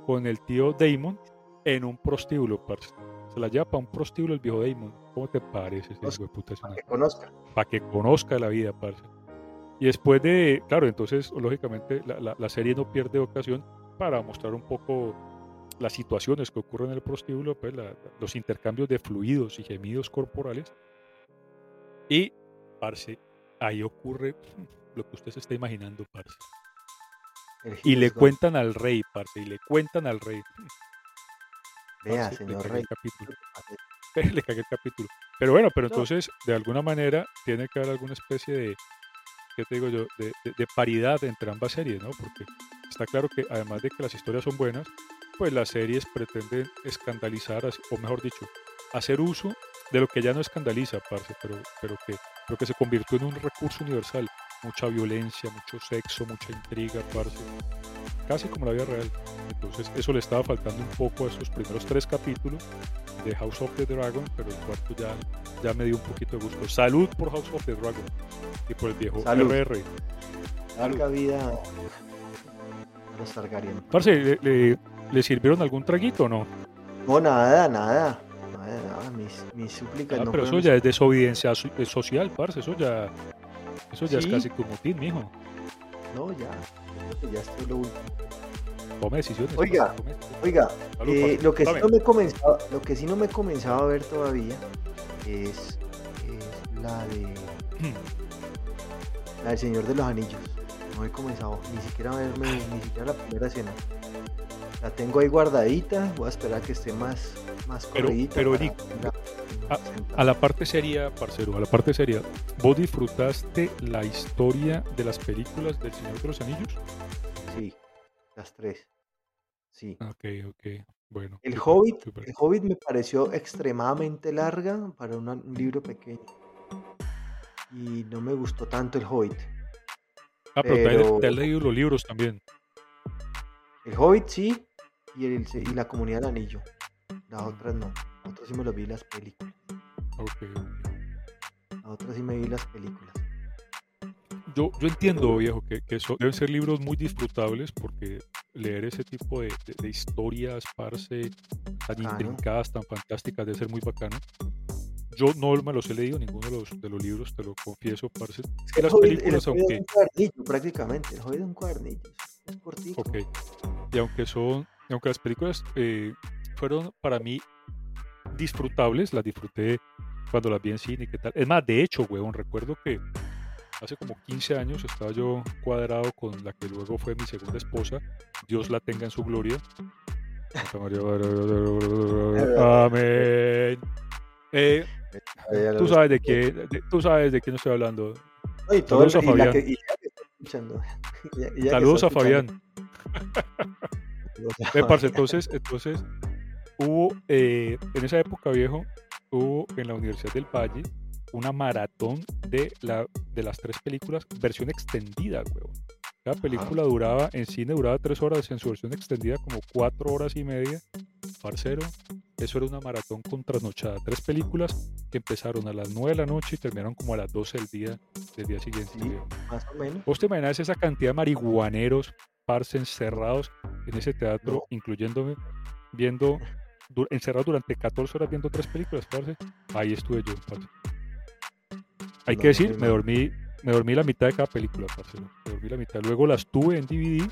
con el tío Damon en un prostíbulo, parce. Se la lleva para un prostíbulo el viejo Damon. ¿Cómo te parece ese
puta? Para que conozca.
Para que conozca la vida, parce. Y después de, claro, entonces, lógicamente, la, la, serie no pierde ocasión para mostrar un poco las situaciones que ocurren en el prostíbulo, pues, los intercambios de fluidos y gemidos corporales. Y parce, ahí ocurre lo que usted se está imaginando, parce. Y le cuentan al rey, parce, y le cuentan al rey.
Vea, señor rey.
le cagué el capítulo. Pero bueno, pero entonces, de alguna manera, tiene que haber alguna especie de, ¿qué te digo yo?, de, de, paridad entre ambas series, ¿no? Porque está claro que además de que las historias son buenas, pues las series pretenden escandalizar, o mejor dicho, hacer uso de lo que ya no escandaliza, parce, pero, pero que pero que se convirtió en un recurso universal. Mucha violencia, mucho sexo, mucha intriga, parce. Casi como la vida real. Entonces, eso le estaba faltando un poco a esos primeros tres capítulos de House of the Dragon, pero el cuarto ya, ya me dio un poquito de gusto. Salud por House of the Dragon y por el viejo Salud. RR.
Larga vida los Targaryen.
Parce, ¿le, le, sirvieron algún traguito o no?
No, nada, nada mis, mis súplicas
ah, no Pero eso ya es desobediencia social, parce, eso ya, eso ya es casi como motín, mijo.
No, ya, ya estoy lo último.
Tome decisiones.
Oiga, oiga, eh, lo, que sí no me comenzaba, lo que sí no me comenzaba a ver todavía es, es la de la del Señor de los Anillos. No he comenzado ni siquiera a verme ni siquiera la primera escena. La tengo ahí guardadita, voy a esperar que esté más, más
pero, pero a, la parte seria, parcero, a la parte seria, ¿vos disfrutaste la historia de las películas del Señor de los Anillos?
Sí, las tres. Sí.
Ok, ok. Bueno.
El, Hobbit, el Hobbit me pareció extremadamente larga para un libro pequeño. Y no me gustó tanto el Hobbit.
Ah, pero, te has leído los libros también.
El Hobbit sí, y, el, y la comunidad del anillo. Las otras no. Las otras sí me lo vi las películas.
Ok,
Las otras sí me vi las películas.
Yo, yo entiendo, viejo, que, que deben ser libros muy disfrutables porque leer ese tipo de, de, historias, parce, tan intrincadas, tan fantásticas, debe ser muy bacano. Yo no me los he leído, ninguno de los, de los libros, te lo confieso, parce.
Es que las películas, aunque... un cuadernillo, prácticamente. El es un cuadernillo. Es cortito.
Ok. Y aunque son aunque las películas eh, fueron para mí disfrutables, las disfruté cuando las vi en cine y qué tal. Es más, de hecho, weón, recuerdo que hace como 15 años estaba yo cuadrado con la que luego fue mi segunda esposa, Dios la tenga en su gloria. Amén. Eh, tú sabes de quién, tú sabes de quién estoy hablando. Saludos a Fabián. Saludos a Fabián. entonces, entonces hubo eh, en esa época viejo, hubo en la Universidad del Valle una maratón de, la, de las tres películas, versión extendida, huevón. Cada película duraba, en cine duraba tres horas, en su versión extendida como cuatro horas y media. Parcero, eso era una maratón con trasnochada. Tres películas que empezaron a las nueve de la noche y terminaron como a las doce del día, del día siguiente.
más o menos.
¿Vos te imaginas esa cantidad de marihuaneros, parce, encerrados en ese teatro, incluyéndome, viendo, encerrados durante 14 horas viendo tres películas, parce? Ahí estuve yo, parce. Hay que decir, me dormí me dormí la mitad de cada película, Me dormí la mitad. Luego las tuve en DVD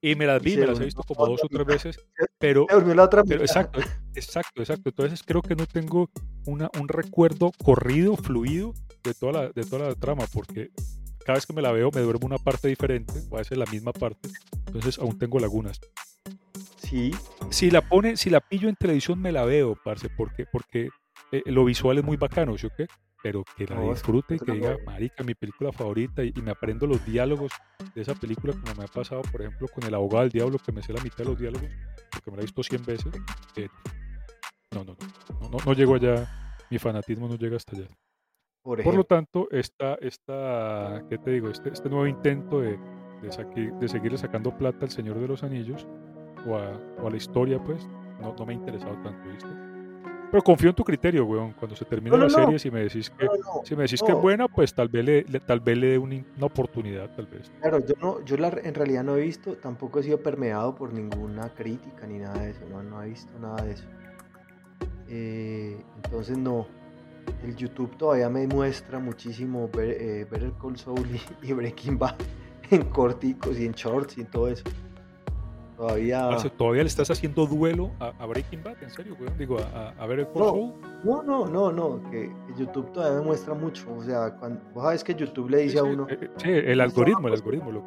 y me las vi, me las he visto como dos o tres veces. Pero,
la otra
pero exacto, exacto, exacto. Entonces creo que no tengo una, un recuerdo corrido, fluido de toda, la, de toda la trama, porque cada vez que me la veo me duermo una parte diferente, o a veces la misma parte. Entonces aún tengo lagunas.
Sí.
Si la pone, si la pillo en televisión me la veo, parce, porque, porque eh, lo visual es muy bacano, ¿sí o qué? pero que la disfrute y que diga, marica, mi película favorita y, me aprendo los diálogos de esa película como me ha pasado, por ejemplo, con El abogado del diablo, que me sé la mitad de los diálogos, porque me la he visto 100 veces. no, no, no, no, no, llego allá, mi fanatismo no llega hasta allá. Por, lo tanto, esta, esta, ¿qué te digo? Este, este nuevo intento de, de, de seguirle sacando plata al Señor de los Anillos o a, o a la historia, pues, no, no me ha interesado tanto, ¿viste? Pero confío en tu criterio, weón. Cuando se termine la serie, si me decís que, si me decís que es buena, pues tal vez le, tal vez le dé una, oportunidad, tal vez.
Claro, yo no, yo la, en realidad no he visto, tampoco he sido permeado por ninguna crítica ni nada de eso, no, no he visto nada de eso. Eh, entonces no, el YouTube todavía me muestra muchísimo ver, Better Call Saul y, y Breaking Bad en corticos y en shorts y en todo eso. Todavía.
¿Todavía le estás haciendo duelo a, Breaking Bad? ¿En serio, güey? Digo, a, a ver el
no, no, no, no, no, que YouTube todavía me muestra mucho. O sea, cuando, vos sabes que YouTube le dice a uno.
Sí, eh, el algoritmo, el algoritmo. Lo,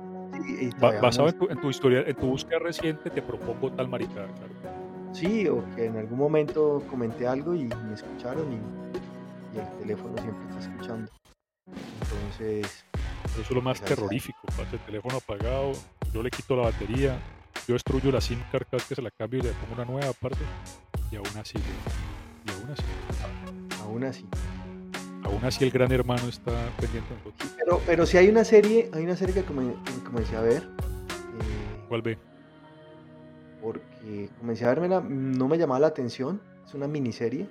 basado en tu, en tu, historia, en tu búsqueda reciente, te propongo tal maricada, claro.
Sí, o que en algún momento comenté algo y me escucharon y, el teléfono siempre está escuchando. Entonces.
Eso es lo más pues, terrorífico, el teléfono apagado, yo le quito la batería, yo destruyo la SIM card que se la cambio y le pongo una nueva parte y aún así, y aún así.
Aún así.
Aún así el gran hermano está pendiente de nosotros.
Pero, pero si hay una serie, hay una serie que comencé a ver. Eh,
¿Cuál ve?
Porque comencé a verme, no me llamaba la atención, es una miniserie,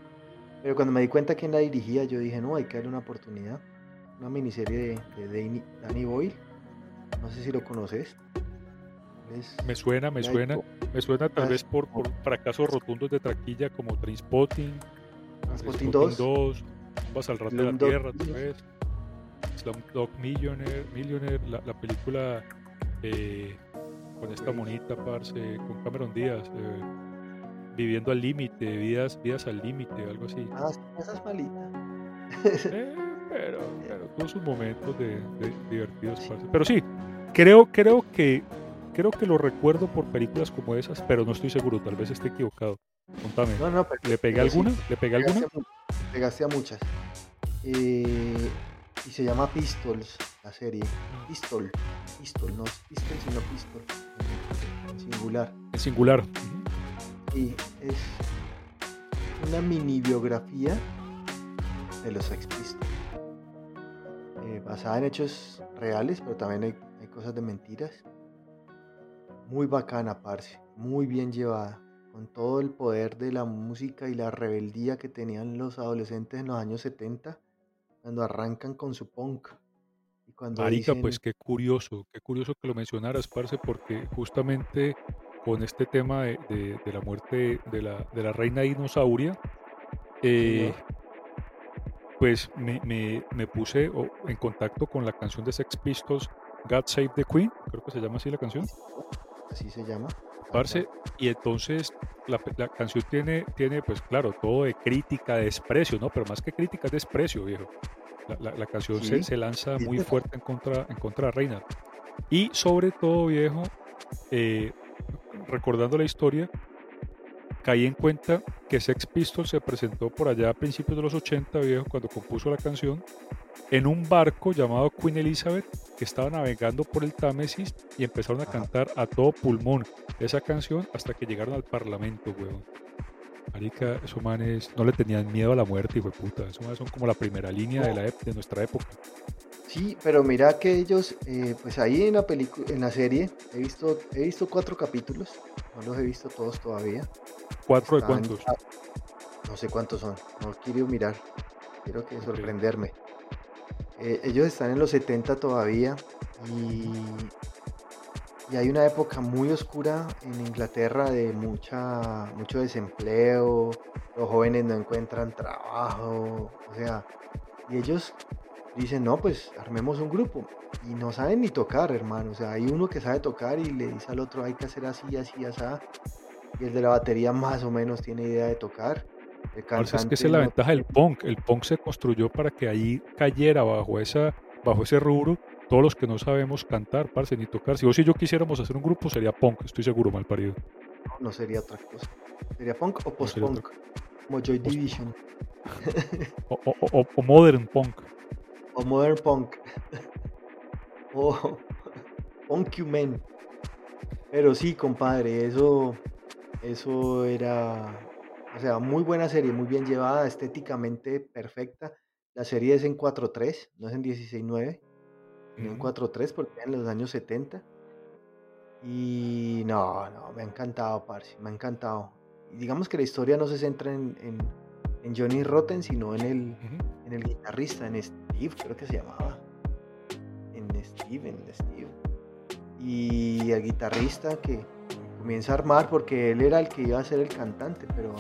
pero cuando me di cuenta quién la dirigía, yo dije, no, hay que darle una oportunidad. Una miniserie de, de Danny Boyle, no sé si lo conoces
me suena, me suena. Me suena tal vez por, por fracasos rotundos de traquilla como Trainspotting,
Trainspotting 2,
2 Vas al rato de la Tierra, tal vez. Slumdog Millionaire, Millionaire la, la película eh, con esta monita, parce, con Cameron Díaz, eh, viviendo al límite, vidas, vidas al límite, algo así.
Ah, esa es malita.
eh, pero, pero todos sus momentos de, de divertidos, parce. Pero sí, creo, creo que Creo que lo recuerdo por películas como esas, pero no estoy seguro, tal vez esté equivocado. Contame.
No, no,
¿Le pegué alguna? ¿Le pegué alguna?
Pegaste a muchas. Eh, y se llama Pistols, la serie. Pistol. Pistol, no es Pistol, sino Pistol. En singular.
En singular.
Y es una mini biografía de los Sex Pistols. Eh, basada en hechos reales, pero también hay, hay cosas de mentiras muy bacana, parce, muy bien llevada, con todo el poder de la música y la rebeldía que tenían los adolescentes en los años 70, cuando arrancan con su punk.
Y cuando Marica, pues qué curioso, qué curioso que lo mencionaras, parce, porque justamente con este tema de, la muerte de la, de la reina dinosauria, eh, pues me, me, puse en contacto con la canción de Sex Pistols, God Save the Queen, creo que se llama así la canción
así se llama.
Parce, y entonces la, canción tiene, tiene, pues claro, todo de crítica, de desprecio, ¿no? Pero más que crítica, es desprecio, viejo. La, canción se, se, lanza muy fuerte en contra, en contra de Reina. Y sobre todo, viejo, eh, recordando la historia, caí en cuenta que Sex Pistols se presentó por allá a principios de los 80, viejo, cuando compuso la canción, en un barco llamado Queen Elizabeth que estaba navegando por el Támesis y empezaron a cantar a todo pulmón esa canción hasta que llegaron al Parlamento, weón. Marica, esos manes no le tenían miedo a la muerte, hijo de puta. Esos manes son como la primera línea de, la, de nuestra época.
Sí, pero mira que ellos, eh, pues ahí en la película, en la serie, he visto, he visto cuatro capítulos, no los he visto todos todavía.
¿Cuatro de cuántos?
No sé cuántos son, no quiero mirar, quiero que sorprenderme. Eh, ellos están en los 70 todavía y, y, hay una época muy oscura en Inglaterra de mucha, mucho desempleo, los jóvenes no encuentran trabajo, o sea, y ellos dicen, no, pues armemos un grupo. Y no saben ni tocar, hermano. O sea, hay uno que sabe tocar y le dice al otro, hay que hacer así, así, así. Y el de la batería más o menos tiene idea de tocar.
El es que esa es la ventaja del punk. El punk se construyó para que ahí cayera bajo, esa, bajo ese rubro todos los que no sabemos cantar, parce, ni tocar. Si vos y yo quisiéramos hacer un grupo, sería punk, estoy seguro, mal parido.
No, sería otra cosa. ¿Sería punk o post-punk? Como Joy Division.
o, modern punk.
O modern punk. o punk human. Pero sí, compadre, eso, eso era o sea, muy buena serie, muy bien llevada, estéticamente perfecta. La serie es en 4.3, no es en 16.9, sino en 4.3 porque en los años 70. Y no, no, me ha encantado, parce, me ha encantado. Y digamos que la historia no se centra en, en, Johnny Rotten, sino en el, en el guitarrista, en Steve, creo que se llamaba. En Steve, en Steve. Y el guitarrista que comienza a armar porque él era el que iba a ser el cantante, pero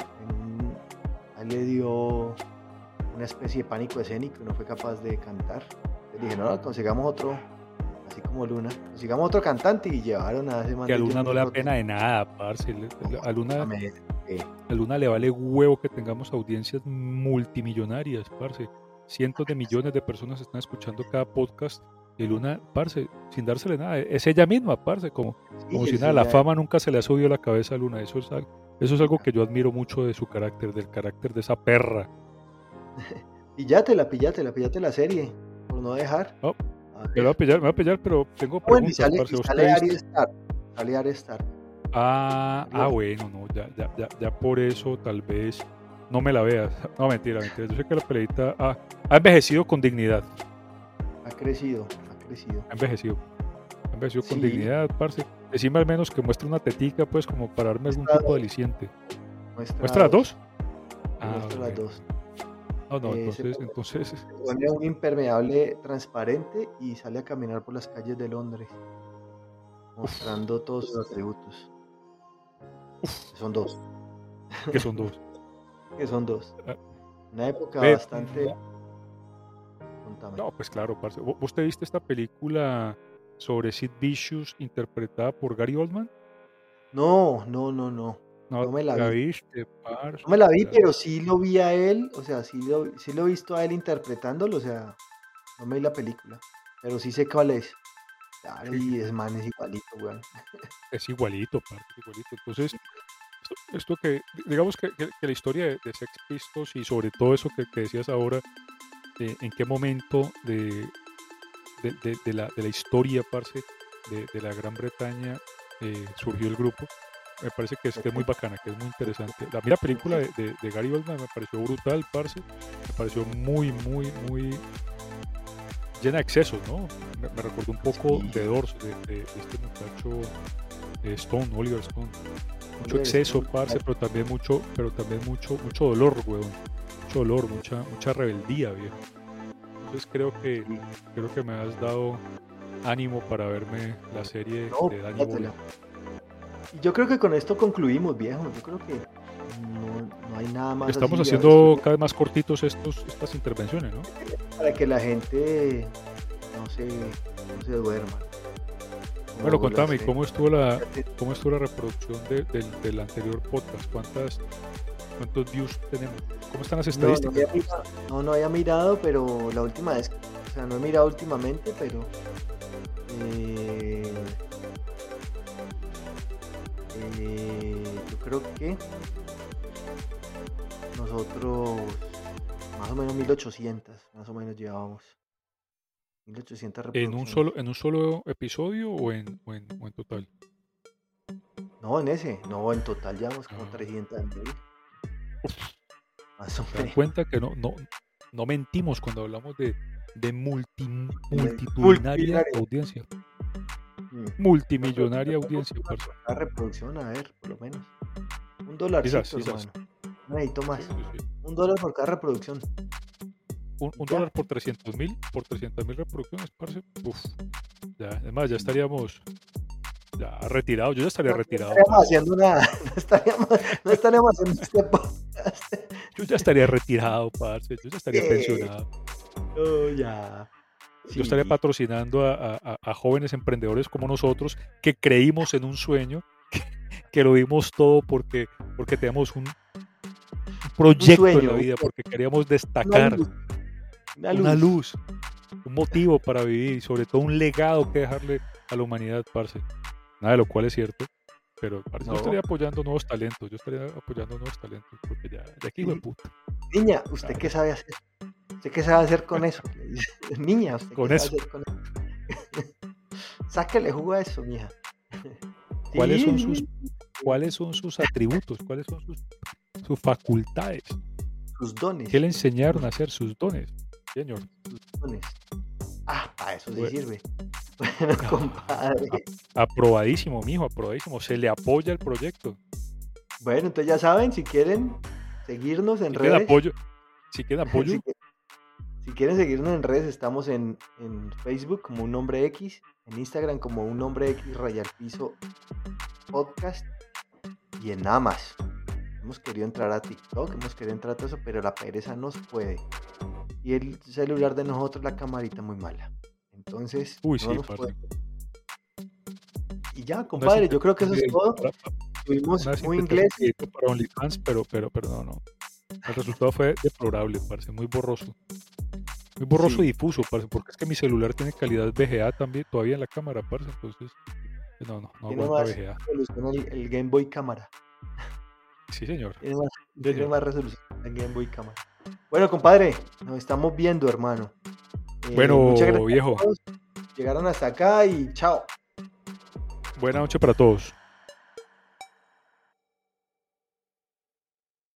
a él le dio una especie de pánico escénico y no fue capaz de cantar. Le dije, no, consigamos otro, así como Luna, consigamos otro cantante y llevaron a ese
man. Que a Luna no le da pena de nada, parce. A Luna, a Luna le vale huevo que tengamos audiencias multimillonarias, parce. Cientos de millones de personas están escuchando cada podcast y Luna, parce, sin dársele nada, es ella misma, parce, como, como si nada, la fama nunca se le ha subido a la cabeza a Luna, eso es, eso es algo que yo admiro mucho de su carácter, del carácter de esa perra.
Pillátela, pillátela, pillate la serie, por no dejar.
Oh, me voy a pillar, me voy a pillar, pero tengo preguntas,
bueno, y sale, sale Star,
Ah, ah, bueno, no, ya, ya, ya, ya por eso tal vez no me la veas. No, mentira, mentira. Yo sé que la peleita ha, ha envejecido con dignidad.
Ha crecido, crecido.
Ha envejecido. Ha envejecido con dignidad, parce. Decime al menos que muestre una tetica, pues, como para darme algún tipo de aliciente. Muestra, las dos?
Ah, muestra las dos.
No, no, eh, entonces, entonces. Se
pone un impermeable transparente y sale a caminar por las calles de Londres, mostrando todos sus atributos. Son dos.
Que son dos.
que son dos. Ah. Una época bastante.
No, pues claro, parce. ¿Vos te viste esta película sobre Sid Vicious interpretada por Gary Oldman?
No, no, no, no. No, me la, vi.
Viste,
No me la vi, pero sí lo vi a él, o sea, sí lo, sí lo he visto a él interpretándolo, o sea, no me vi la película, pero sí sé cuál es. Claro, y es man, es igualito, weón.
Es igualito, parce, igualito. Entonces, esto, que, digamos que, la historia de, Sex Pistols y sobre todo eso que, que decías ahora, en qué momento de, de, la, de la, historia, parce, de, la Gran Bretaña eh, surgió el grupo. Me parece que es, que es, muy bacana, que es muy interesante. La, mira, película de, Gary Oldman me pareció brutal, parce. Me pareció muy, muy, muy llena de excesos, ¿no? Me, recordó un poco de Doors, de, este muchacho eh, Stone, Oliver Stone. Mucho exceso, parce, pero también mucho, pero también mucho, mucho dolor, weón mucho dolor, mucha, mucha rebeldía, viejo. Entonces creo que, creo que me has dado ánimo para verme la serie de Danny Boyle.
Yo creo que con esto concluimos, viejo. Yo creo que no, hay nada más.
Estamos haciendo cada vez más cortitos estos, estas intervenciones, ¿no?
Para que la gente no se, no se duerma.
Bueno, contame, ¿cómo estuvo la, cómo estuvo la reproducción del anterior podcast? ¿Cuántas, ¿Cuántos views tenemos? ¿Cómo están las estadísticas?
No, no, había, mirado, pero la última vez, o sea, no he mirado últimamente, pero eh, eh, yo creo que nosotros más o menos 1800, más o menos llevábamos. 1800
¿En un, solo, ¿En un solo episodio o en, o en, o en total?
No, en ese, no, en total llevamos como
Ah.
300 mil. Más o
¿Se dan
menos.
cuenta que no, no, no mentimos cuando hablamos de, de multi, multitudinaria audiencia?
Mm.
Multimillonaria audiencia.
La reproducción, a ver, por lo menos. Un. No necesito más.
Sí, sí, sí.
Un dólar por cada reproducción.
Un, un dólar por 300 mil, por 300 mil reproducciones, parce. Uf. Ya, además, ya estaríamos ya retirados. Yo ya estaría
No
retirado.
estaríamos
parce.
haciendo nada. No estaríamos, no estaríamos haciendo este podcast.
Yo ya estaría retirado, parce. Yo ya estaría
Sí.
pensionado.
Oh, ya.
Yo estaría
Sí.
patrocinando a, a- a- jóvenes emprendedores como nosotros que creímos en un sueño, que, que lo dimos todo porque, porque teníamos un, un proyecto en
sueño,
la
un
vida, porque queríamos
Una
destacar
luz. Una luz.
una luz, un motivo para vivir y sobre todo un legado que dejarle a la humanidad, parce. Nada de lo cual es cierto, pero parce,
No.
yo estaría apoyando nuevos talentos, yo estaría apoyando nuevos talentos, porque ya, de aquí, puta.
Niña, ¿usted
Claro.
qué sabe hacer? ¿Usted qué sabe hacer con eso? Niña, ¿usted
Con
qué
eso.
sabe hacer con eso? Sáquele jugo a eso, mija.
¿Cuáles son sus, cuáles son sus atributos? ¿Cuáles son sus, sus facultades?
sus dones?
¿Qué le enseñaron a hacer sus dones, señor?
Ah, para eso sí
Bueno.
sirve. Bueno, compadre.
Aprobadísimo, mijo, aprobadísimo. Se le apoya el proyecto.
Bueno, entonces ya saben, si quieren seguirnos en
Si quieren
redes.
apoyo, si quieren apoyo,
Si, quieren seguirnos en redes, estamos en, en Facebook como un nombre X, en Instagram como un nombre X raya al piso podcast y en nada más. Hemos querido entrar a TikTok, hemos querido entrar a todo eso, pero la pereza nos puede. Y el celular de nosotros, la camarita muy mala. Entonces,
Uy,
no
sí.
Y ya, compadre, yo creo que eso es todo. Tuvimos muy inglés.
para OnlyFans, pero, pero, pero no, no. El resultado fue deplorable, parce, muy borroso. Muy borroso
Sí.
y difuso, parce, porque es que mi celular tiene calidad VGA también, todavía en la cámara, parce, entonces, no, no, no aguanta
más
VGA.
el, el Game Boy cámara.
Sí, señor.
Tiene más, tiene más resolución el Game Boy cámara. Bueno, compadre, nos estamos viendo, hermano. Eh,
Bueno,
muchas gracias a
viejo.
Llegaron hasta acá y chao.
Buena noche para todos.